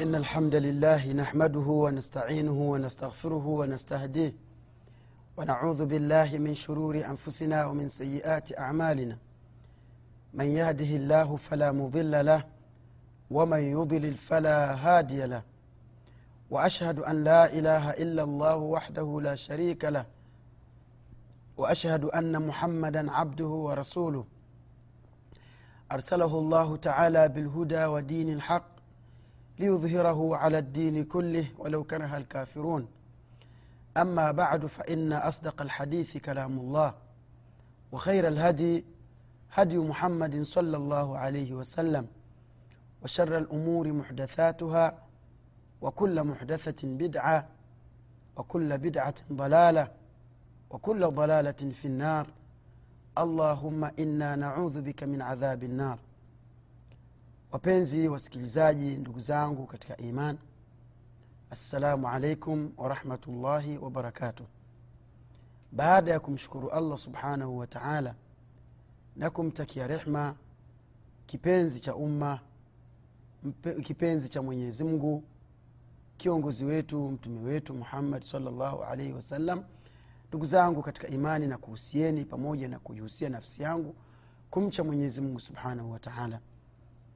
إن الحمد لله نحمده ونستعينه ونستغفره ونستهديه ونعوذ بالله من شرور أنفسنا ومن سيئات أعمالنا. من يهده الله فلا مضل له ومن يضلل فلا هادي له. وأشهد أن لا إله إلا الله وحده لا شريك له. وأشهد أن محمدا عبده ورسوله. أرسله الله تعالى بالهدى ودين الحق ليظهره على الدين كله ولو كره الكافرون. أما بعد فإن أصدق الحديث كلام الله وخير الهدي هدي محمد صلى الله عليه وسلم وشر الأمور محدثاتها وكل محدثة بدعة وكل بدعة ضلالة وكل ضلالة في النار. اللهم إنا نعudhu bika min adhabi nnar wapenzi wasikilizaji ndugu zangu katika iman assalamu alaikum warahmatullahi wabarakatuh baada ya kumshukuru allah subhanahu wa taala na kumtakia rehma kipenzi cha umma kipenzi cha mwenyezi mungu kiongozi wetu mtume wetu muhammadi salllahu alaihi wasallam ndugu zangu katika imani na kuhusieni pamoja na kuihusia nafsi yangu kumcha mwenyezi mungu subhanahu wa taala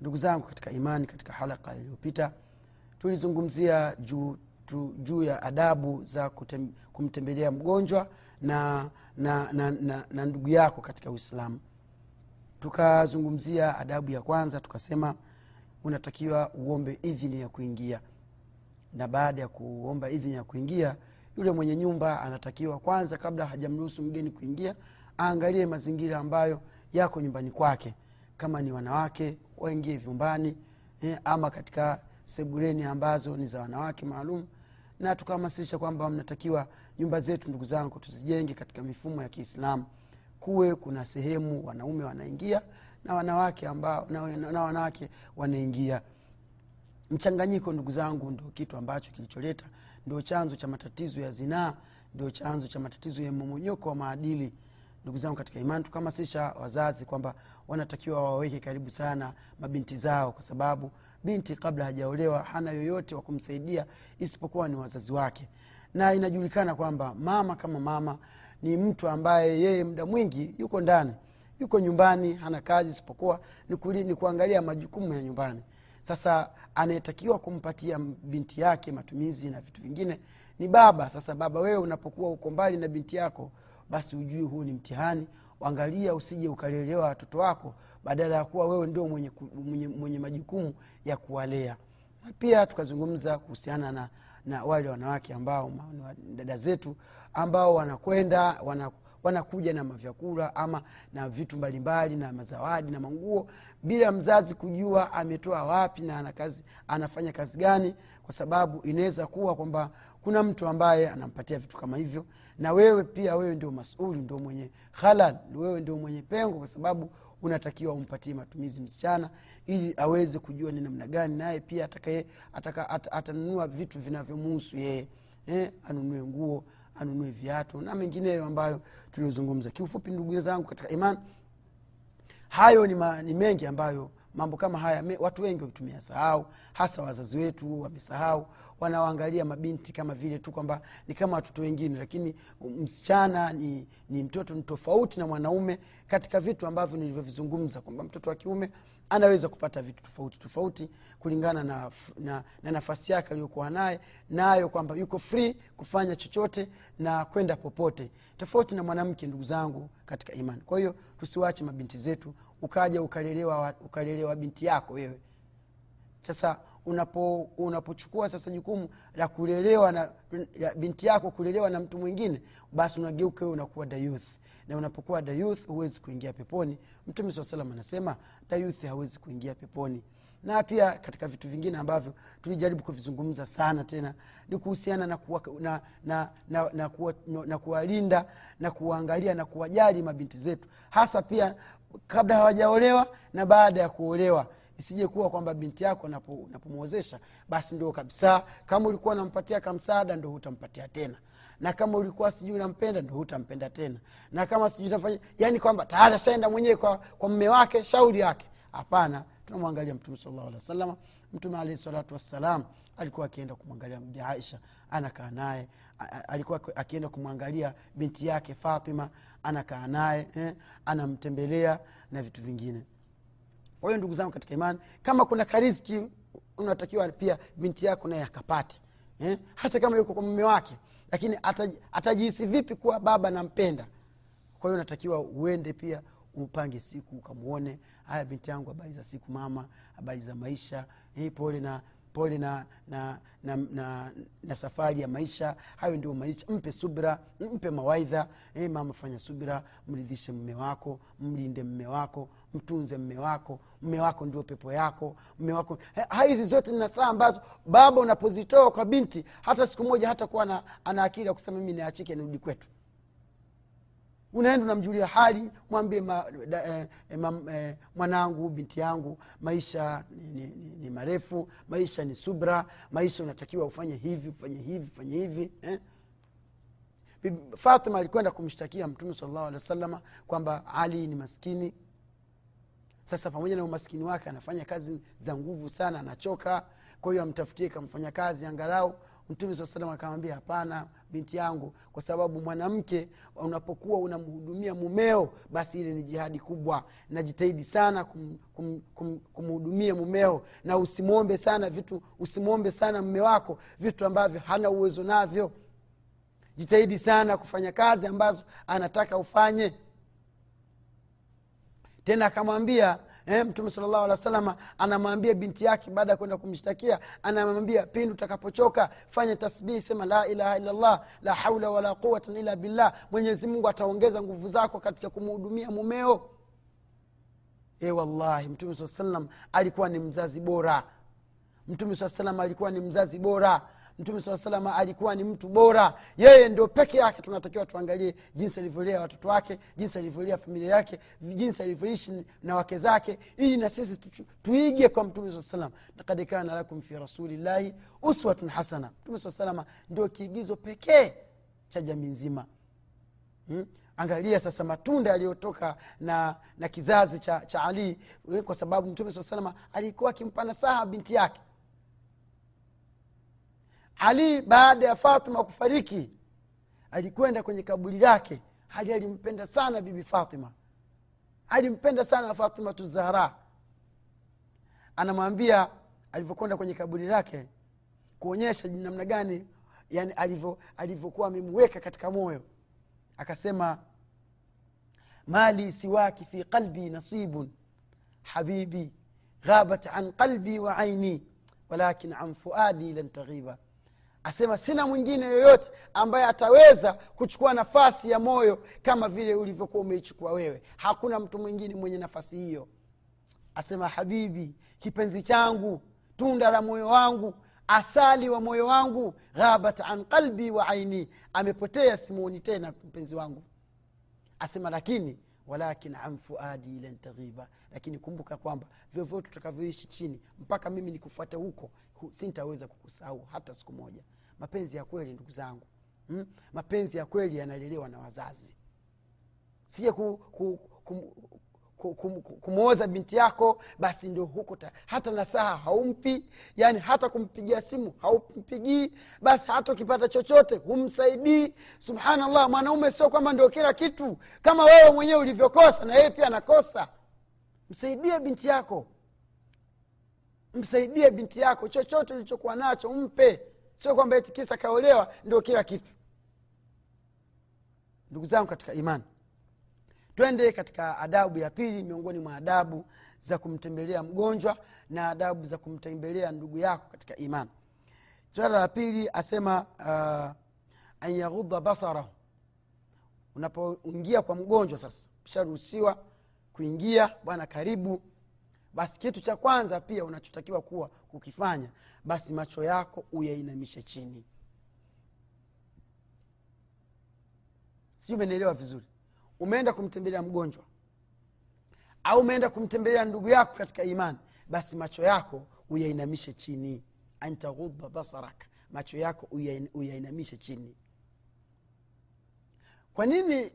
ndugu zangu katika imani katika halaka iliyopita tulizungumzia juu tu, juu ya adabu za kutem, kumtembelea mgonjwa na na, na, na na ndugu yako katika uislamu. Tukazungumzia adabu ya kwanza tukasema unatakiwa uombe idhini ya kuingia. Na baada ya kuomba idhini ya kuingia yule mwenye nyumba anatakiwa kwanza kabla hajamruhusu mgeni kuingia aangalie mazingira ambayo yako nyumbani kwake kama ni wanawake waingie vyumbani eh, ama katika sebuleni ambazo ni za wanawake maalum na tukahamasisha kwamba mnatakiwa nyumba zetu ndugu zangu tuzijenge katika mifumo ya kiislamu. Kuwe kuna sehemu wanaume wanaingia na wanawake ambao na, na wanawake wanaingia. Mchanganyiko ndugu zangu ndio kitu ambacho kilicholeta ndio chanzo cha matatizo ya zinaa ndio chanzo cha matatizo ya mmomonyoko wa maadili ndugu zangu katika imani tukahamasisha wazazi kwamba wanatakiwa waweke karibu sana mabinti zao kwa sababu binti kabla hajaolewa hana yoyote wa kumsaidia isipokuwa ni wazazi wake. Na inajulikana kwamba mama kama mama ni mtu ambaye yeye muda mwingi yuko ndani yuko nyumbani hana kazi isipokuwa ni, ni kuangalia majukumu ya nyumbani. Sasa anayetakiwa kumpatia binti yake matumizi na vitu vingine ni baba. Sasa baba wewe unapokuwa uko mbali na binti yako basi ujui huu ni mtihani angalia usije ukalelewa watoto wako badala ya kuwa wewe ndio mwenye, mwenye, mwenye majukumu ya kuwalea. Na pia tukazungumza kuhusiana na, na wale wanawake ambao dada zetu ambao wanakwenda wana, wanakuja na mavyakula ama na vitu mbalimbali na mazawadi na manguo bila mzazi kujua ametoa wapi na ana kazi, anafanya kazi gani kwa sababu inaweza kuwa kwamba kuna mtu ambaye anampatia vitu kama hivyo na wewe pia wewe ndio masuli ndio mwenye halal wewe ndio mwenye pengo kwa sababu unatakiwa umpatie matumizi msichana ili aweze kujua ni namna gani naye pia atakaye ataka, at, atanunua vitu vinavyomuhusu yeye. Eh, anunue nguo anunue viatu na mengineyo ambayo tuliozungumza. Kiufupi ndugu zangu katika iman hayo ni, ma, ni mengi ambayo mambo kama haya me, watu wengi wametumia sahau hasa wazazi wetu wamesahau wanaoangalia mabinti kama vile tu kwamba ni kama watoto wengine lakini msichana ni, ni mtoto ni tofauti na mwanaume katika vitu ambavyo nilivyovizungumza kwamba mtoto wa kiume anaweza kupata vitu tofauti tofauti kulingana na, na, na nafasi yake aliyokuwa naye nayo kwamba yuko free kufanya chochote na kwenda popote tofauti na mwanamke ndugu zangu katika imani. Kwa hiyo tusiwache mabinti zetu ukaja ukalelewa, ukalelewa binti yako wewe. Sasa unapo unapochukua sasa jukumu la kulelewa na binti yako kulelewa na mtu mwingine basi unageuka wewe unakuwa dayuth na unapokuwa dayuth huwezi kuingia peponi. Mtume saa salam anasema dayuth hawezi kuingia peponi. Na pia katika vitu vingine ambavyo tulijaribu kuvizungumza sana tena ni kuhusiana na, kuwalinda na, na, na, na, kuwa, na kuwalinda na kuwaangalia na kuwajali mabinti zetu. Hasa pia kabla hawajaolewa na baada ya kuolewa. Isije kuwa kwamba binti yako unapomwozesha basi ndio kabisa kama ulikuwa unampatia kamsaada ndo hutampatia tena na kama ulikuwa sijui unampenda ndo hutampenda tena. Na kama sijui nafanya yani kwamba tayari ashaenda mwenyewe kwa, kwa mme wake shauri yake. Hapana tunamwangalia mtume salllahu alehi wa salama mtume alahi salatu wassalam alikuwa akienda kumwangalia bi aisha anakaa naye. Alikuwa akienda kumwangalia binti yake fatima anakaa naye eh, anamtembelea na vitu vingine. Kwa hiyo ndugu zangu katika imani kama kuna kariski unatakiwa pia binti yako naye akapate eh? hata kama yuko kwa mume wake lakini atajihisi vipi kuwa baba nampenda? Kwa hiyo unatakiwa uende pia upange siku ukamwone haya binti yangu habari za siku mama habari za maisha hii pole na pole na na, na, na na safari ya maisha. Hayo ndio maisha. Mpe subra mpe mawaidha. Hey, mama fanya subra mridhishe mme wako mlinde mme wako mtunze mme wako. Mme wako ndio pepo yako. Mme wako hizi zote ni saa ambazo baba unapozitoa kwa binti hata siku moja hata kuwa ana akili ya kusema mimi niachike nirudi kwetu unaenda unamjulia hali mwambie ma, eh, eh, mwanangu binti yangu maisha ni, ni, ni, ni marefu maisha ni subra maisha unatakiwa ufanye hivi ufanye hivi ufanye hivi eh? fatima alikwenda kumshtakia mtume salllahu alehi wa salama kwamba ali ni maskini sasa pamoja na umaskini wake anafanya kazi za nguvu sana anachoka kwa hiyo amtafutie kamfanya kazi angalau mtume saa salam akamwambia hapana binti yangu kwa sababu mwanamke unapokuwa unamhudumia mumeo basi ile ni jihadi kubwa. Najitahidi sana kumhudumia kum, kum, kum mumeo na usimwombe sana vitu usimwombe sana mme wako vitu ambavyo hana uwezo navyo. Jitahidi sana kufanya kazi ambazo anataka ufanye. Tena akamwambia eh, mtume sala llahu alih wa salama anamwambia binti yake baada ya kwenda kumshtakia anamwambia pindi utakapochoka fanya tasbihi sema la ilaha illallah la haula wala quwatan illa billah. Mwenyezi mungu ataongeza nguvu zako katika kumhudumia mumeo. E wallahi mtume saa salam alikuwa ni mzazi bora. Mtume saa salam alikuwa ni mzazi bora mtume saa salama alikuwa ni mtu bora. Yeye ndio peke yake tunatakiwa tuangalie jinsi alivyolea watoto wake jinsi alivyolea familia yake jinsi alivyoishi na wake zake ili na sisi tu, tuige kwa mtume saa salam lakad kana lakum fi rasulillahi uswatun hasana. Mtume saa salama ndio kiigizo pekee cha jamii nzima. Hmm? angalia sasa matunda yaliyotoka na na kizazi cha, cha ali kwa sababu mtume saa salama alikuwa akimpa nasaha binti yake ali baada ya fatima kufariki alikwenda kwenye kaburi lake. Hali alimpenda sana bibi fatima. Alimpenda sana fatimatu zahra. Anamwambia alivyokwenda kwenye kaburi lake kuonyesha namna gani yani alivyokuwa amemweka katika moyo. Akasema mali siwaki fi qalbi nasibun. Habibi ghabat an qalbi wa aini walakin an fuadi lan taghiba asema sina mwingine yoyote ambaye ataweza kuchukua nafasi ya moyo kama vile ulivyokuwa umeichukua wewe. Hakuna mtu mwingine mwenye nafasi hiyo. Asema habibi kipenzi changu tunda la moyo wangu asali wa moyo wangu ghabat an qalbi wa aini amepotea simuoni tena mpenzi wangu. Asema lakini walakin an fuadi lan taghiba. Lakini kumbuka kwamba vyovyote utakavyoishi chini mpaka mimi nikufuate huko sintaweza kukusahau hata siku moja mapenzi ya kweli ndugu zangu hmm? mapenzi ya kweli yanalelewa na wazazi. Sije ku, ku, ku, ku, ku, kumwoza binti yako basi ndio huko ta, hata nasaha haumpi yani hata kumpigia simu haumpigii basi hata ukipata chochote humsaidii. Subhanallah mwanaume sio kwamba ndio kila kitu kama wewe mwenyewe ulivyokosa na yeye pia anakosa. Msaidie binti yako msaidie binti yako chochote ulichokuwa nacho mpe sio kwamba eti kisa kaolewa ndio kila kitu. Ndugu zangu katika imani twende katika adabu ya pili miongoni mwa adabu za kumtembelea mgonjwa na adabu za kumtembelea ndugu yako katika imani. Swala la pili asema uh, anyaghudha basarahu. Unapoingia kwa mgonjwa sasa usharuhusiwa kuingia bwana karibu basi kitu cha kwanza pia unachotakiwa kuwa kukifanya basi macho yako uyainamishe chini. Si umenielewa vizuri. Umeenda kumtembelea mgonjwa au umeenda kumtembelea ndugu yako katika imani basi macho yako uyainamishe chini. Antaghudha basaraka macho yako uyainamishe chini. Kwa nini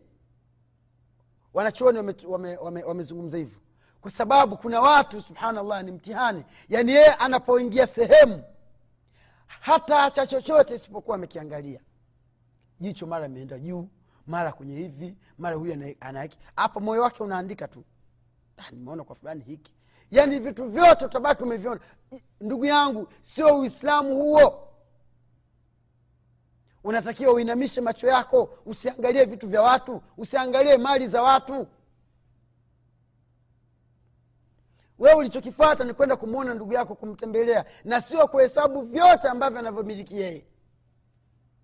wanachuoni wamezungumza wame, wame, wame hivyo kwa sababu kuna watu subhanallah ni mtihani. Yaani yeye anapoingia sehemu hata acha chochote isipokuwa amekiangalia. Jicho mara imeenda juu mara kwenye hivi mara huyu ana- ana hapo moyo wake unaandika tu. "Ah, nimeona kwa fulani hiki. Yaani vitu vyote utabaki umeviona. Ndugu yangu sio uislamu huo. Unatakiwa uinamishe macho yako usiangalie vitu vya watu usiangalie mali za watu wewe ulichokifata ni kwenda kumwona ndugu yako kumtembelea na sio kuhesabu vyote ambavyo anavyomiliki yeye.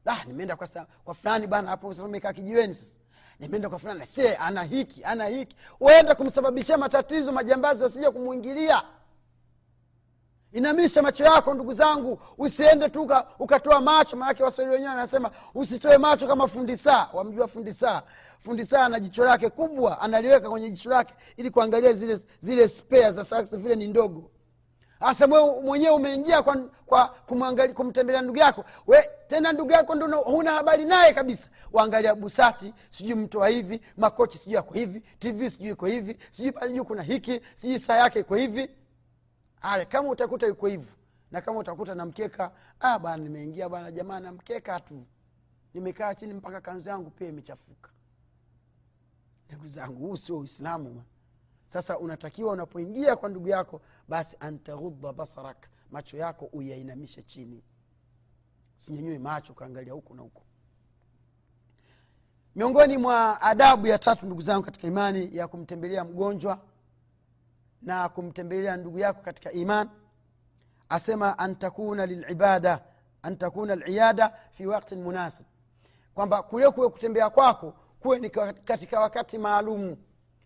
Ah, nimeenda kwa, kwa fulani bana hapo sasa kijiweni sasa. Nimeenda kwa fulani se ana hiki ana hiki. Uenda kumsababishia matatizo majambazi wasija kumwingilia inamisha macho yako ndugu zangu usiende tu ukatoa macho maanake waswahili wenyewe anasema usitoe macho kama fundi saa. Wamjua fundi saa. Fundi saa ana jicho lake kubwa analiweka kwenye jicho lake ili kuangalia zile zile spare za saa vile ni ndogo. Hasa mwenyewe umeingia kwa, kwa kumtembelea ndugu yako. We tena ndugu yako ndo huna habari naye kabisa. Waangalia busati sijui mtoa hivi makochi sijui ako hivi tv sijui iko hivi sijui pale juu kuna hiki sijui saa yake iko hivi haya kama utakuta yuko hivyo na kama utakuta na ah, bana nimeingia bana jamaa na tu. Nimekaa chini mpaka kanzu yangu pia imechafuka. Ndugu zangu huu sio uislamu sasa unatakiwa unapoingia kwa ndugu yako basi antaghudha basarak macho yako uyainamishe chini. Usinyanyue macho ukaangalia huku na huku. Miongoni mwa adabu ya tatu ndugu zangu katika imani ya kumtembelea mgonjwa na kumtembelea ndugu yako katika iman. Asema antakuna lilibada antakuna liyada fi waktin munasib. Kwamba kule kuwe kutembea kwako kuwe ni katika wakati maalumu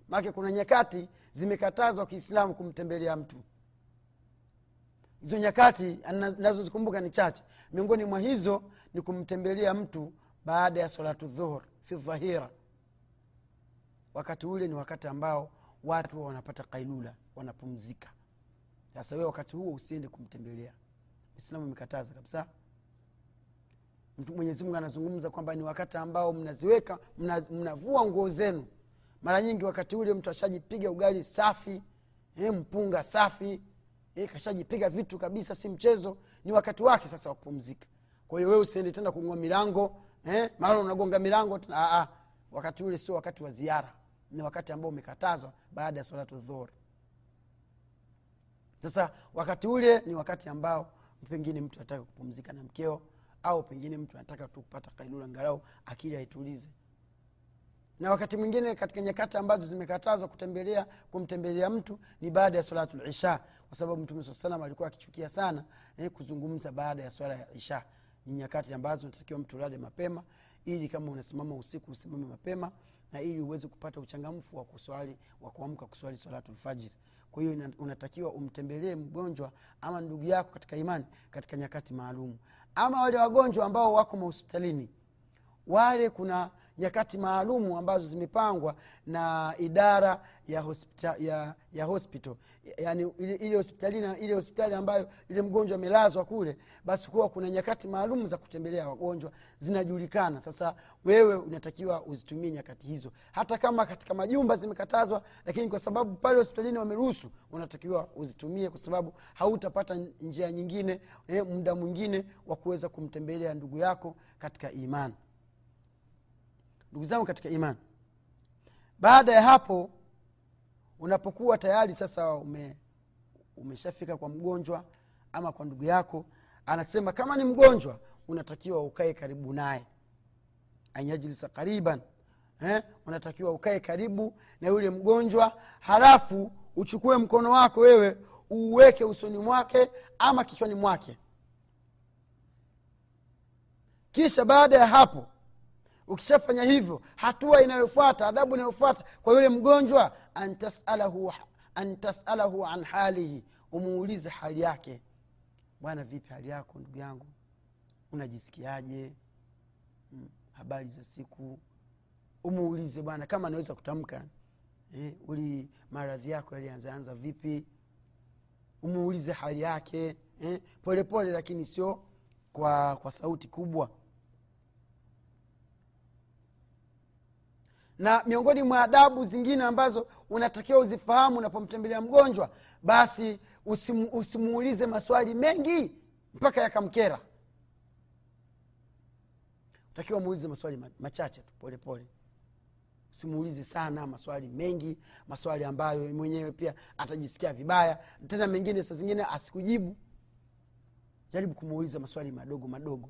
maake kuna nyakati zimekatazwa kiislamu kumtembelea mtu. Hizo nyakati nazozikumbuka ni chache. Miongoni mwa hizo ni kumtembelea mtu baada ya salatu dhuhur fi dhahira. Wakati ule ni wakati ambao watu wanapata kailula wanapumzika. Sasa wewe wakati huo usiende kumtembelea. Islamu imekataza kabisa. Mtu anazungumza kwamba ni wakati ambao mnaziweka mna- mnavua nguo zenu. Mara nyingi wakati ule mtu ashajipiga ugali safi eh, mpunga safi eh, kashajipiga vitu kabisa si mchezo ni wakati wake sasa wa kupumzika. Kwa hiyo usiende tena kungua milango eh, mara unagonga milango tena. Ah, ah, wakati ule sio wakati wa ziara ni wakati ambao umekatazwa baada ya salatu dhuhuri sasa wakati ule ni wakati ambao pengine mtu anataka kupumzika na mkeo au pengine mtu anataka tu kupata kailula angalau akili aitulize na wakati mwingine katika nyakati ambazo zimekatazwa kutembelea kumtembelea mtu ni baada ya salatu lisha kwa sababu mtume saa salam alikuwa akichukia sana eh, kuzungumza baada ya swala ya isha. Ni nyakati ambazo natakiwa mtu ulale mapema ili kama unasimama usiku usimame mapema na ili uweze kupata uchangamfu wa kuswali wa kuamka kuswali salatu lfajiri kwa hiyo unatakiwa umtembelee mgonjwa ama ndugu yako katika imani katika nyakati maalum ama wale wagonjwa ambao wako mahospitalini wale kuna nyakati maalumu ambazo zimepangwa na idara ya hospita, ya, ya hospital. Yani ile ile hospitalini ile hospitali ambayo yule mgonjwa amelazwa kule basi kuwa kuna nyakati maalum za kutembelea wagonjwa zinajulikana. Sasa wewe unatakiwa uzitumie nyakati hizo. Hata kama katika majumba zimekatazwa lakini kwa sababu pale hospitalini wameruhusu unatakiwa uzitumie kwa sababu hautapata njia nyingine eh, muda mwingine wa kuweza kumtembelea ndugu yako katika imani ndugu zangu katika imani baada ya hapo unapokuwa tayari sasa ume, umeshafika kwa mgonjwa ama kwa ndugu yako anasema kama ni mgonjwa unatakiwa ukae karibu naye anyajlisa kariban eh? unatakiwa ukae karibu na yule mgonjwa halafu uchukue mkono wako wewe uuweke usoni mwake ama kichwani mwake kisha baada ya hapo ukishafanya hivyo hatua inayofuata adabu inayofuata kwa yule mgonjwa antasalahu an an halihi. Umuulize hali yake. Bwana vipi hali yako ndugu yangu? Unajisikiaje? Hmm, habari za siku? Umuulize bwana kama anaweza kutamka eh, uli maradhi yako yalianzaanza vipi? Umuulize hali yake eh, polepole pole, lakini sio kwa kwa sauti kubwa na miongoni mwa adabu zingine ambazo unatakiwa uzifahamu unapomtembelea mgonjwa basi usimu, usimuulize maswali mengi mpaka yakamkera. Takiwa muulize maswali machache tu polepole usimuulize sana maswali mengi maswali ambayo mwenyewe pia atajisikia vibaya tena mengine saa zingine asikujibu. Jaribu kumuuliza maswali madogo madogo.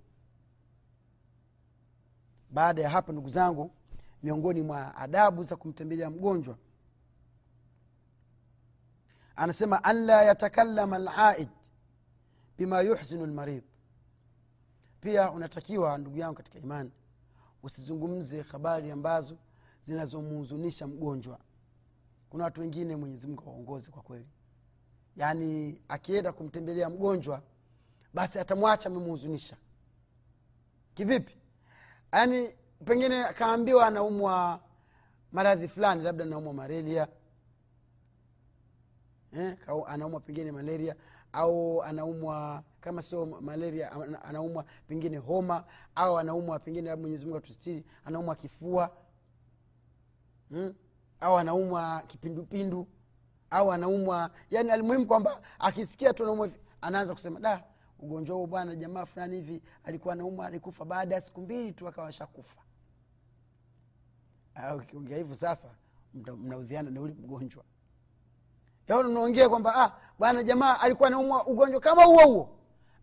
Baada ya hapo ndugu zangu miongoni mwa adabu za kumtembelea mgonjwa. Anasema anla yatakalama laid bima yuhsinu lmarid pia unatakiwa ndugu yangu katika imani usizungumze habari ambazo zinazomhuzunisha mgonjwa. Kuna watu wengine mwenyezimungu awaongozi kwa kweli. Yaani akienda kumtembelea mgonjwa basi atamwacha amemhuzunisha. Kivipi? Yaani pengine akaambiwa anaumwa maradhi fulani labda anaumwa malaria eh, anaumwa pengine malaria au anaumwa kama sio malaria anaumwa pengine homa au anaumwa pengine labda mwenyezi mungu atusitiri anaumwa kifua hmm? au anaumwa kipindupindu au anaumwa yani almuhimu kwamba akisikia tu anaumwa hivi, anaanza kusema da ugonjwa huo bwana jamaa fulani hivi alikuwa anaumwa alikufa baada ya siku mbili tu akawa shakufa Ah, ukiongea hivyo sasa mnaudhiana na ule mgonjwa. Yaani unaongea kwamba ah, bwana jamaa alikuwa anaumwa ugonjwa kama huo huo.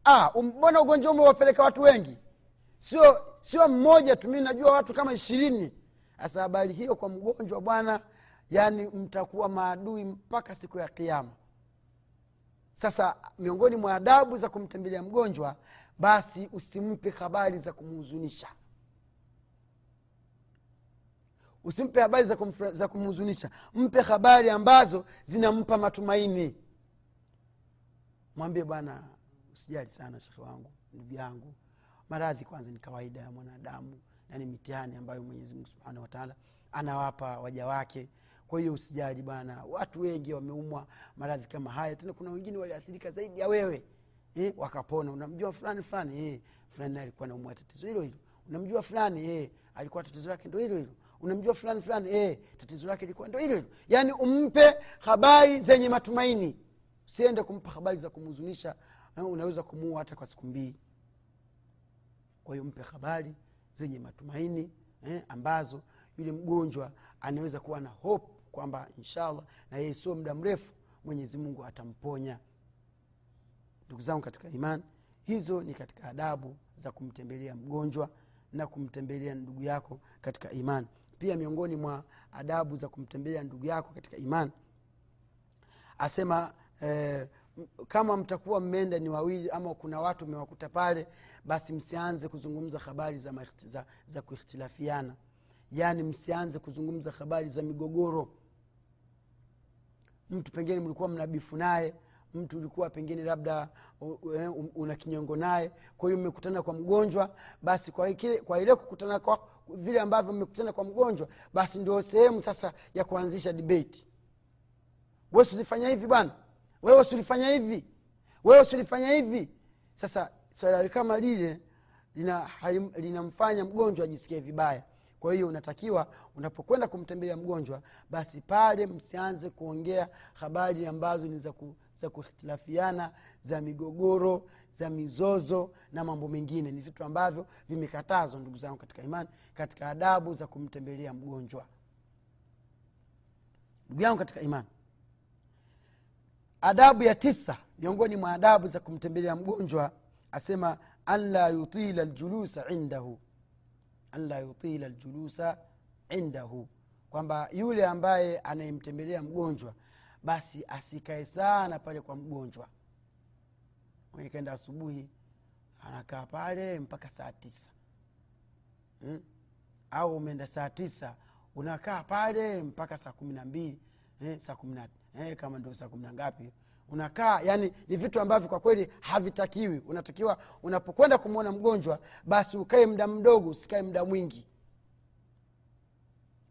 Ah, um- mbona ugonjwa umewapeleka watu wengi? Sio sio mmoja tu mi najua watu kama ishirini. Sasa habari hiyo kwa mgonjwa bwana yaani mtakuwa maadui mpaka siku ya kiama sasa miongoni mwa adabu za kumtembelea mgonjwa basi usimpe habari za kumhuzunisha usimpe habari za, kumhuzunisha. Mpe habari ambazo zinampa matumaini. Mwambie bwana usijali sana shekhe wangu ndugu yangu. Maradhi kwanza ni kawaida ya mwanadamu na ni mitihani ambayo mwenyezi mungu subhanahu wataala anawapa waja wake. Kwa hiyo usijali bwana watu wengi wameumwa maradhi kama haya tena kuna wengine waliathirika zaidi ya wewe. Eh, wakapona. Unamjua fulani fulani? Eh, fulani alikuwa naumwa tatizo hilo hilo. Unamjua fulani? Eh, alikuwa tatizo lake ndo hilo hilo unamjua fulani fulani eh, tatizo lake likuwa ndo hilo hilo. Yaani umpe habari zenye matumaini. Usiende kumpa habari za kumhuzunisha eh, unaweza kumuua hata kwa siku mbili. Kwa hiyo mpe habari zenye matumaini eh, ambazo yule mgonjwa anaweza kuwa na hope kwamba inshallah na yeye sio muda mrefu mwenyezi mungu atamponya. Ndugu zangu katika imani hizo ni katika adabu za kumtembelea mgonjwa na kumtembelea ndugu yako katika imani pia miongoni mwa adabu za kumtembelea ndugu yako katika imani. Asema eh, kama mtakuwa mmeenda ni wawili ama kuna watu mmewakuta pale basi msianze kuzungumza habari za, za, za kuikhtilafiana yaani msianze kuzungumza habari za migogoro. Mtu pengine mlikuwa mnabifu naye mtu ulikuwa pengine labda eh, una kinyongo naye kwa hiyo mmekutana kwa mgonjwa basi kwa, kwa ile kukutana kwa vile ambavyo mmekutana kwa mgonjwa basi ndio sehemu sasa ya kuanzisha dibeti we sulifanya hivi bwana. Wewe sulifanya hivi. Wewe sulifanya hivi. Sasa swala kama lile lina- linamfanya mgonjwa ajisikie vibaya. Kwa hiyo unatakiwa unapokwenda kumtembelea mgonjwa basi pale msianze kuongea habari ambazo ni za kuhitilafiana za migogoro za mizozo na mambo mengine. Ni vitu ambavyo vimekatazwa ndugu zangu katika imani katika adabu za kumtembelea mgonjwa. Ndugu yangu katika imani adabu ya tisa miongoni mwa adabu za kumtembelea mgonjwa asema an la yutila ljulusa indahu. Anla yutila ljulusa indahu. Kwamba yule ambaye anayemtembelea mgonjwa basi asikae sana pale kwa mgonjwa mwenye kaenda asubuhi anakaa pale mpaka saa tisa. Hmm? au umeenda saa tisa unakaa pale mpaka saa kumi na mbili eh, saa kumi na eh, kama ndo saa kumi na ngapi. Unakaa yani ni vitu ambavyo kwa kweli havitakiwi. Unatakiwa unapokwenda kumwona mgonjwa basi ukae muda mdogo usikae muda mwingi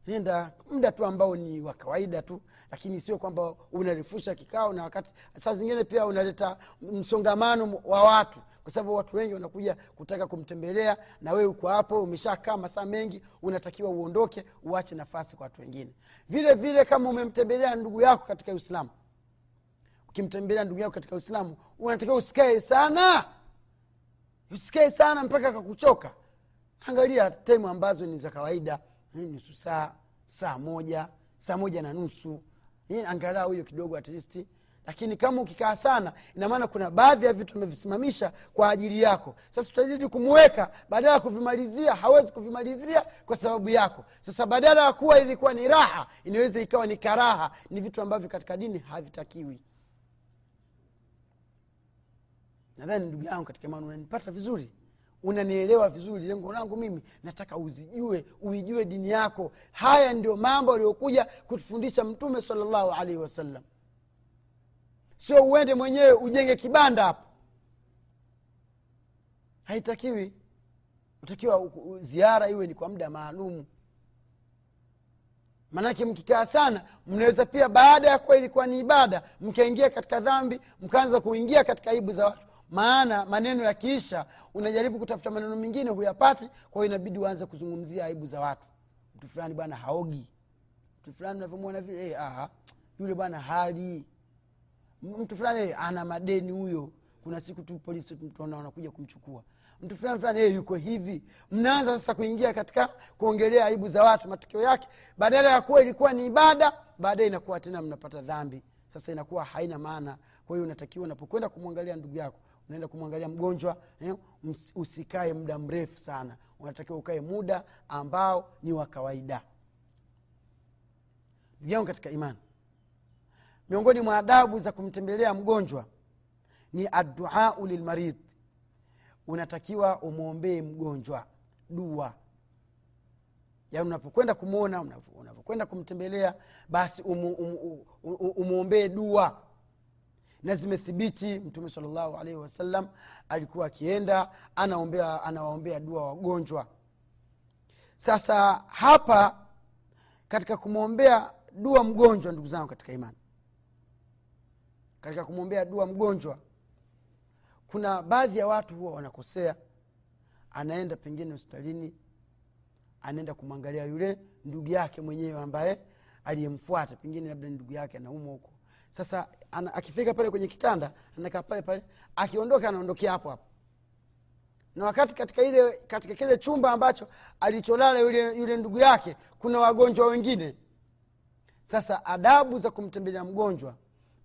nenda muda tu ambao ni wa kawaida tu lakini sio kwamba unarefusha kikao na wakati saa zingine pia unaleta msongamano wa watu kwa sababu watu wengi wanakuja kutaka kumtembelea na wewe uko hapo umeshakaa masaa mengi unatakiwa uondoke uache nafasi kwa watu wengine. Vile vile kama umemtembelea ndugu yako katika uislamu ukimtembelea ndugu yako katika uislamu unatakiwa usikae sana usikae sana mpaka kakuchoka angalia temu ambazo ni za kawaida nusu saa saa moja saa moja na nusu. Angalau hiyo kidogo at lakini kama ukikaa sana inamaana kuna baadhi ya vitu amevisimamisha kwa ajili yako. Sasa utajidi kumweka badala ya kuvimalizia hawezi kuvimalizia kwa sababu yako. Sasa badala ya kuwa ilikuwa ni raha inaweza ikawa ni karaha. Ni vitu ambavyo katika dini havitakiwi. Nadhani ndugu yangu katika imani unanipata vizuri unanielewa vizuri lengo langu mimi nataka uzijue uijue dini yako. Haya ndio mambo aliyokuja kutufundisha mtume salllahu alaihi wasallam. Sio uende mwenyewe ujenge kibanda hapo. Haitakiwi. Utakiwa ziara iwe ni kwa muda maalumu. Maanake mkikaa sana mnaweza pia baada ya kuwa ilikuwa ni ibada mkaingia katika dhambi mkaanza kuingia katika aibu za watu maana maneno yakiisha unajaribu kutafuta maneno mengine huyapati kwa hiyo inabidi uanze kuzungumzia aibu za watu. Mtu fulani bwana haogi. Mtu fulani unavyomwona vile hey, aha, yule bwana hali. Mtu fulani hey, ana madeni huyo. Kuna siku tu polisi tunaona wanakuja kumchukua. Mtu fulani fulani hey, yuko hivi. Mnaanza sasa kuingia katika kuongelea aibu za watu matokeo yake badala ya kuwa ilikuwa ni ibada baadaye inakuwa tena mnapata dhambi. Sasa inakuwa haina maana. Kwa hiyo unatakiwa unapokwenda kumwangalia ndugu yako unaenda kumwangalia mgonjwa eh, usikae muda mrefu sana. Unatakiwa ukae muda ambao ni wa kawaida. Ndugu yangu katika imani miongoni mwa adabu za kumtembelea mgonjwa ni adduau lilmarid. Unatakiwa umwombee mgonjwa dua. Yaani unapokwenda kumwona unapokwenda kumtembelea basi umwombee um, um, um, dua na zimethibiti mtume salllahu alaihi wasallam alikuwa akienda anawaombea dua wagonjwa. Sasa hapa katika kumwombea dua mgonjwa ndugu zangu katika imani katika kumwombea dua mgonjwa kuna baadhi ya watu huwa wanakosea. Anaenda pengine hospitalini anaenda kumwangalia yule ndugu yake mwenyewe ambaye aliyemfuata. Pengine labda ndugu yake anaumwa huko sasa ana, akifika pale kwenye kitanda anakaa pale pale akiondoka anaondokea hapo hapo. Na wakati katika ile katika kile chumba ambacho alicholala yule, yule ndugu yake kuna wagonjwa wengine. Sasa adabu za kumtembelea mgonjwa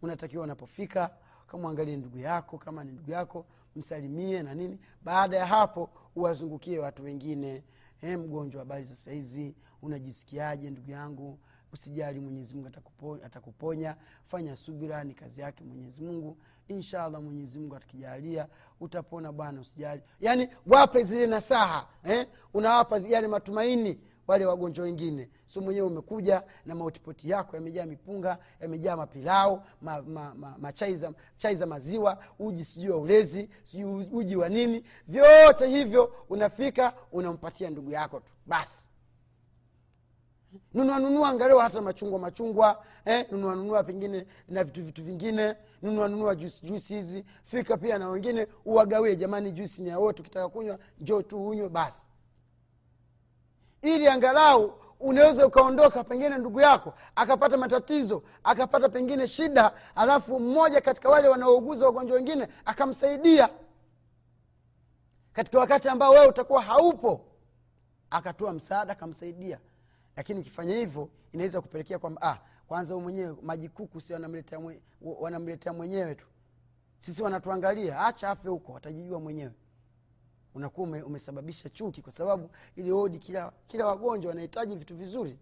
unatakiwa unapofika kamwangalie ndugu yako kama ni ndugu yako msalimie na nini. Baada ya hapo uwazungukie watu wengine. E, mgonjwa habari sasa hizi unajisikiaje ndugu yangu usijali mwenyezimungu atakuponya, atakuponya. Fanya subira ni kazi yake mwenyezi mungu. Inshallah mwenyezi mungu atakijalia utapona bwana usijali. Yaani wape zile nasaha eh? unawapa yale matumaini wale wagonjwa wengine. So mwenyewe umekuja na mautipoti yako yamejaa mipunga yamejaa mapilau ma, ma, ma, ma za, chai za maziwa uji sijui wa ulezi sijui uji wa nini. Vyote hivyo unafika unampatia ndugu yako tu. Basi nunua nunua angalia hata machungwa machungwa eh, nunua nunua pengine na vitu vitu vingine nunua nunua juisi juisi hizi fika pia na wengine uwagawie jamani juisi ni yawote ukitaka kunywa njo tu unywe basi. Ili angalau unaweza ukaondoka pengine ndugu yako akapata matatizo akapata pengine shida alafu mmoja katika wale wanaouguza wagonjwa wengine akamsaidia. Katika wakati ambao wewe utakuwa haupo akatoa msaada akamsaidia lakini ukifanya hivyo inaweza kupelekea kwamba ah, kwanza mwenyewe maji kuku si wanamletea mwe, wanamletea mwenyewe tu. Sisi wanatuangalia acha afe huko watajijua mwenyewe. Unakuwa umesababisha chuki kwa sababu ili odi kila kila wagonjwa wanahitaji vitu vizuri.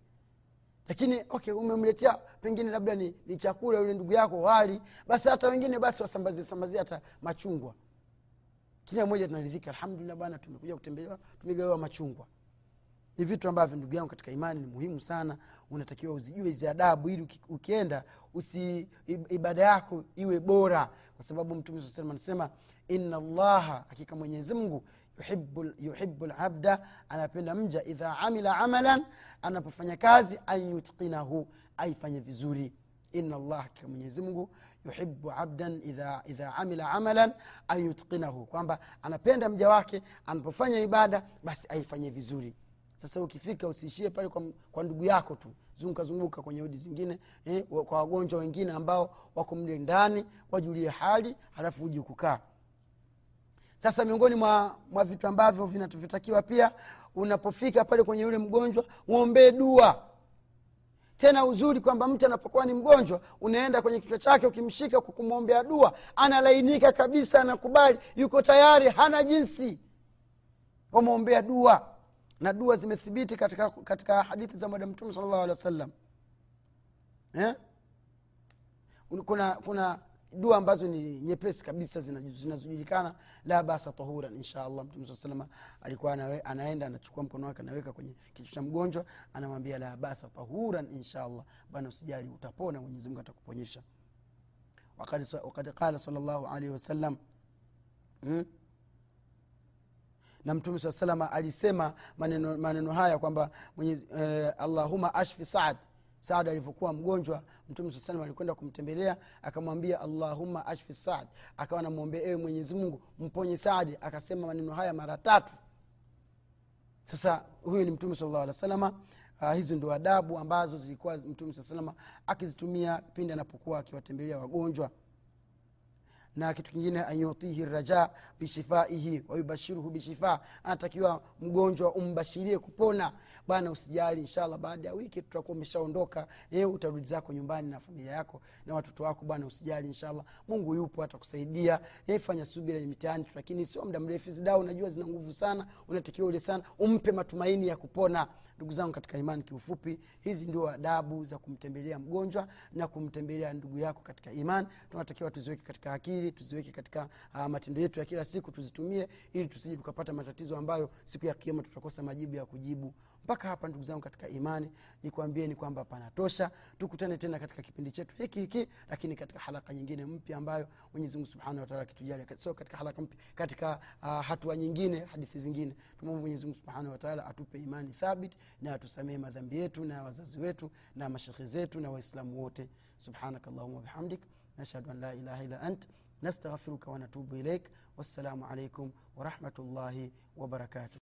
Lakini okay umemletea pengine labda ni, ni chakula yule ndugu yako wali basi hata wengine basi wasambazie sambazie hata machungwa. Kila mmoja tunaridhika alhamdulillah bwana tumekuja kutembelewa tumegawewa machungwa ni vitu ambavyo ndugu yangu katika imani ni muhimu sana. Unatakiwa uzijue hizi adabu ili ukienda usi ibada yako iwe bora. Kwa sababu mtume saa salam anasema ina llaha hakika mwenyezimngu yuhibu, labda anapenda mja idha amila amalan anapofanya kazi an yutqinahu aifanye vizuri. Ina llah hakika mwenyezimngu yuhibu abdan idha, idha amila amalan an yutqinahu. Kwamba anapenda mja wake anapofanya ibada basi aifanye vizuri sasa ukifika usiishie pale kwa, kwa ndugu yako tu. Zungukazunguka kwenye odi zingine eh, kwa wagonjwa wengine ambao wako mle ndani wajulie hali halafu uji kukaa. Sasa miongoni mwa, mwa vitu ambavyo vinavyotakiwa pia unapofika pale kwenye yule mgonjwa uombee dua. Tena uzuri kwamba mtu anapokuwa ni mgonjwa unaenda kwenye kichwa chake ukimshika kwa kumwombea dua analainika kabisa anakubali yuko tayari hana jinsi wamwombea dua na dua zimethibiti katika, katika hadithi za mwada mtume sala llahu alehi wa sallam eh? kuna kuna dua ambazo ni nyepesi kabisa zinazojulikana la basa tahuran insha allah mtume saa salama alikuwa anawe, anaenda anachukua mkono wake anaweka kwenye kichwa cha mgonjwa anamwambia la basa tahuran insha allah bana usijali utapona mwenyezimungu atakuponyesha wakad qala salllahu alaihi wasallam hmm? Na mtume saa salama alisema maneno, maneno haya kwamba eh, allahuma ashfi saad. Saad alivyokuwa mgonjwa mtume saa salama alikwenda kumtembelea akamwambia allahuma ashfi saad. Akawa namwombea ewe mwenyezi mungu mponye saadi akasema maneno haya mara tatu. Sasa huyu ni mtume salllah alih wa salama uh, hizi ndo adabu ambazo zilikuwa mtume saa salama akizitumia pindi anapokuwa akiwatembelea wagonjwa na kitu kingine anyutihi raja bishifaihi wayubashiruhu bishifa anatakiwa mgonjwa umbashirie kupona. Bana usijali inshallah baada ya wiki tutakuwa umeshaondoka. Utarudi zako nyumbani na familia yako na watoto wako. Bwana usijali inshallah mungu yupo atakusaidia. Fanya subira ni mitaani lakini sio muda mrefu. Hizi unajua zina nguvu sana unatakiwa ule sana umpe matumaini ya kupona. Ndugu zangu katika imani kiufupi hizi ndio adabu za kumtembelea mgonjwa na kumtembelea ndugu yako katika imani. Tunatakiwa tuziweke katika akili tuziweke katika uh, matendo yetu ya kila siku tuzitumie ili tusije tukapata matatizo ambayo siku ya kiama tutakosa majibu ya kujibu. Mpaka hapa ndugu zangu katika imani nikwambieni kwamba panatosha. Tukutane tena katika kipindi chetu hiki hiki lakini katika halaka nyingine mpya ambayo mwenyezimungu subhanahu wataala akitujali so katika halaka mpya katika uh, hatua nyingine hadithi zingine. Tumwombe mwenyezimungu subhanahu wataala atupe imani thabit na atusamehe madhambi yetu na wazazi wetu na mashekhe zetu na waislamu wote. Subhanaka allahuma wabihamdik nashhadu an la ilaha illa ant نستغفرك ونتوب إليك والسلام عليكم ورحمة الله وبركاته.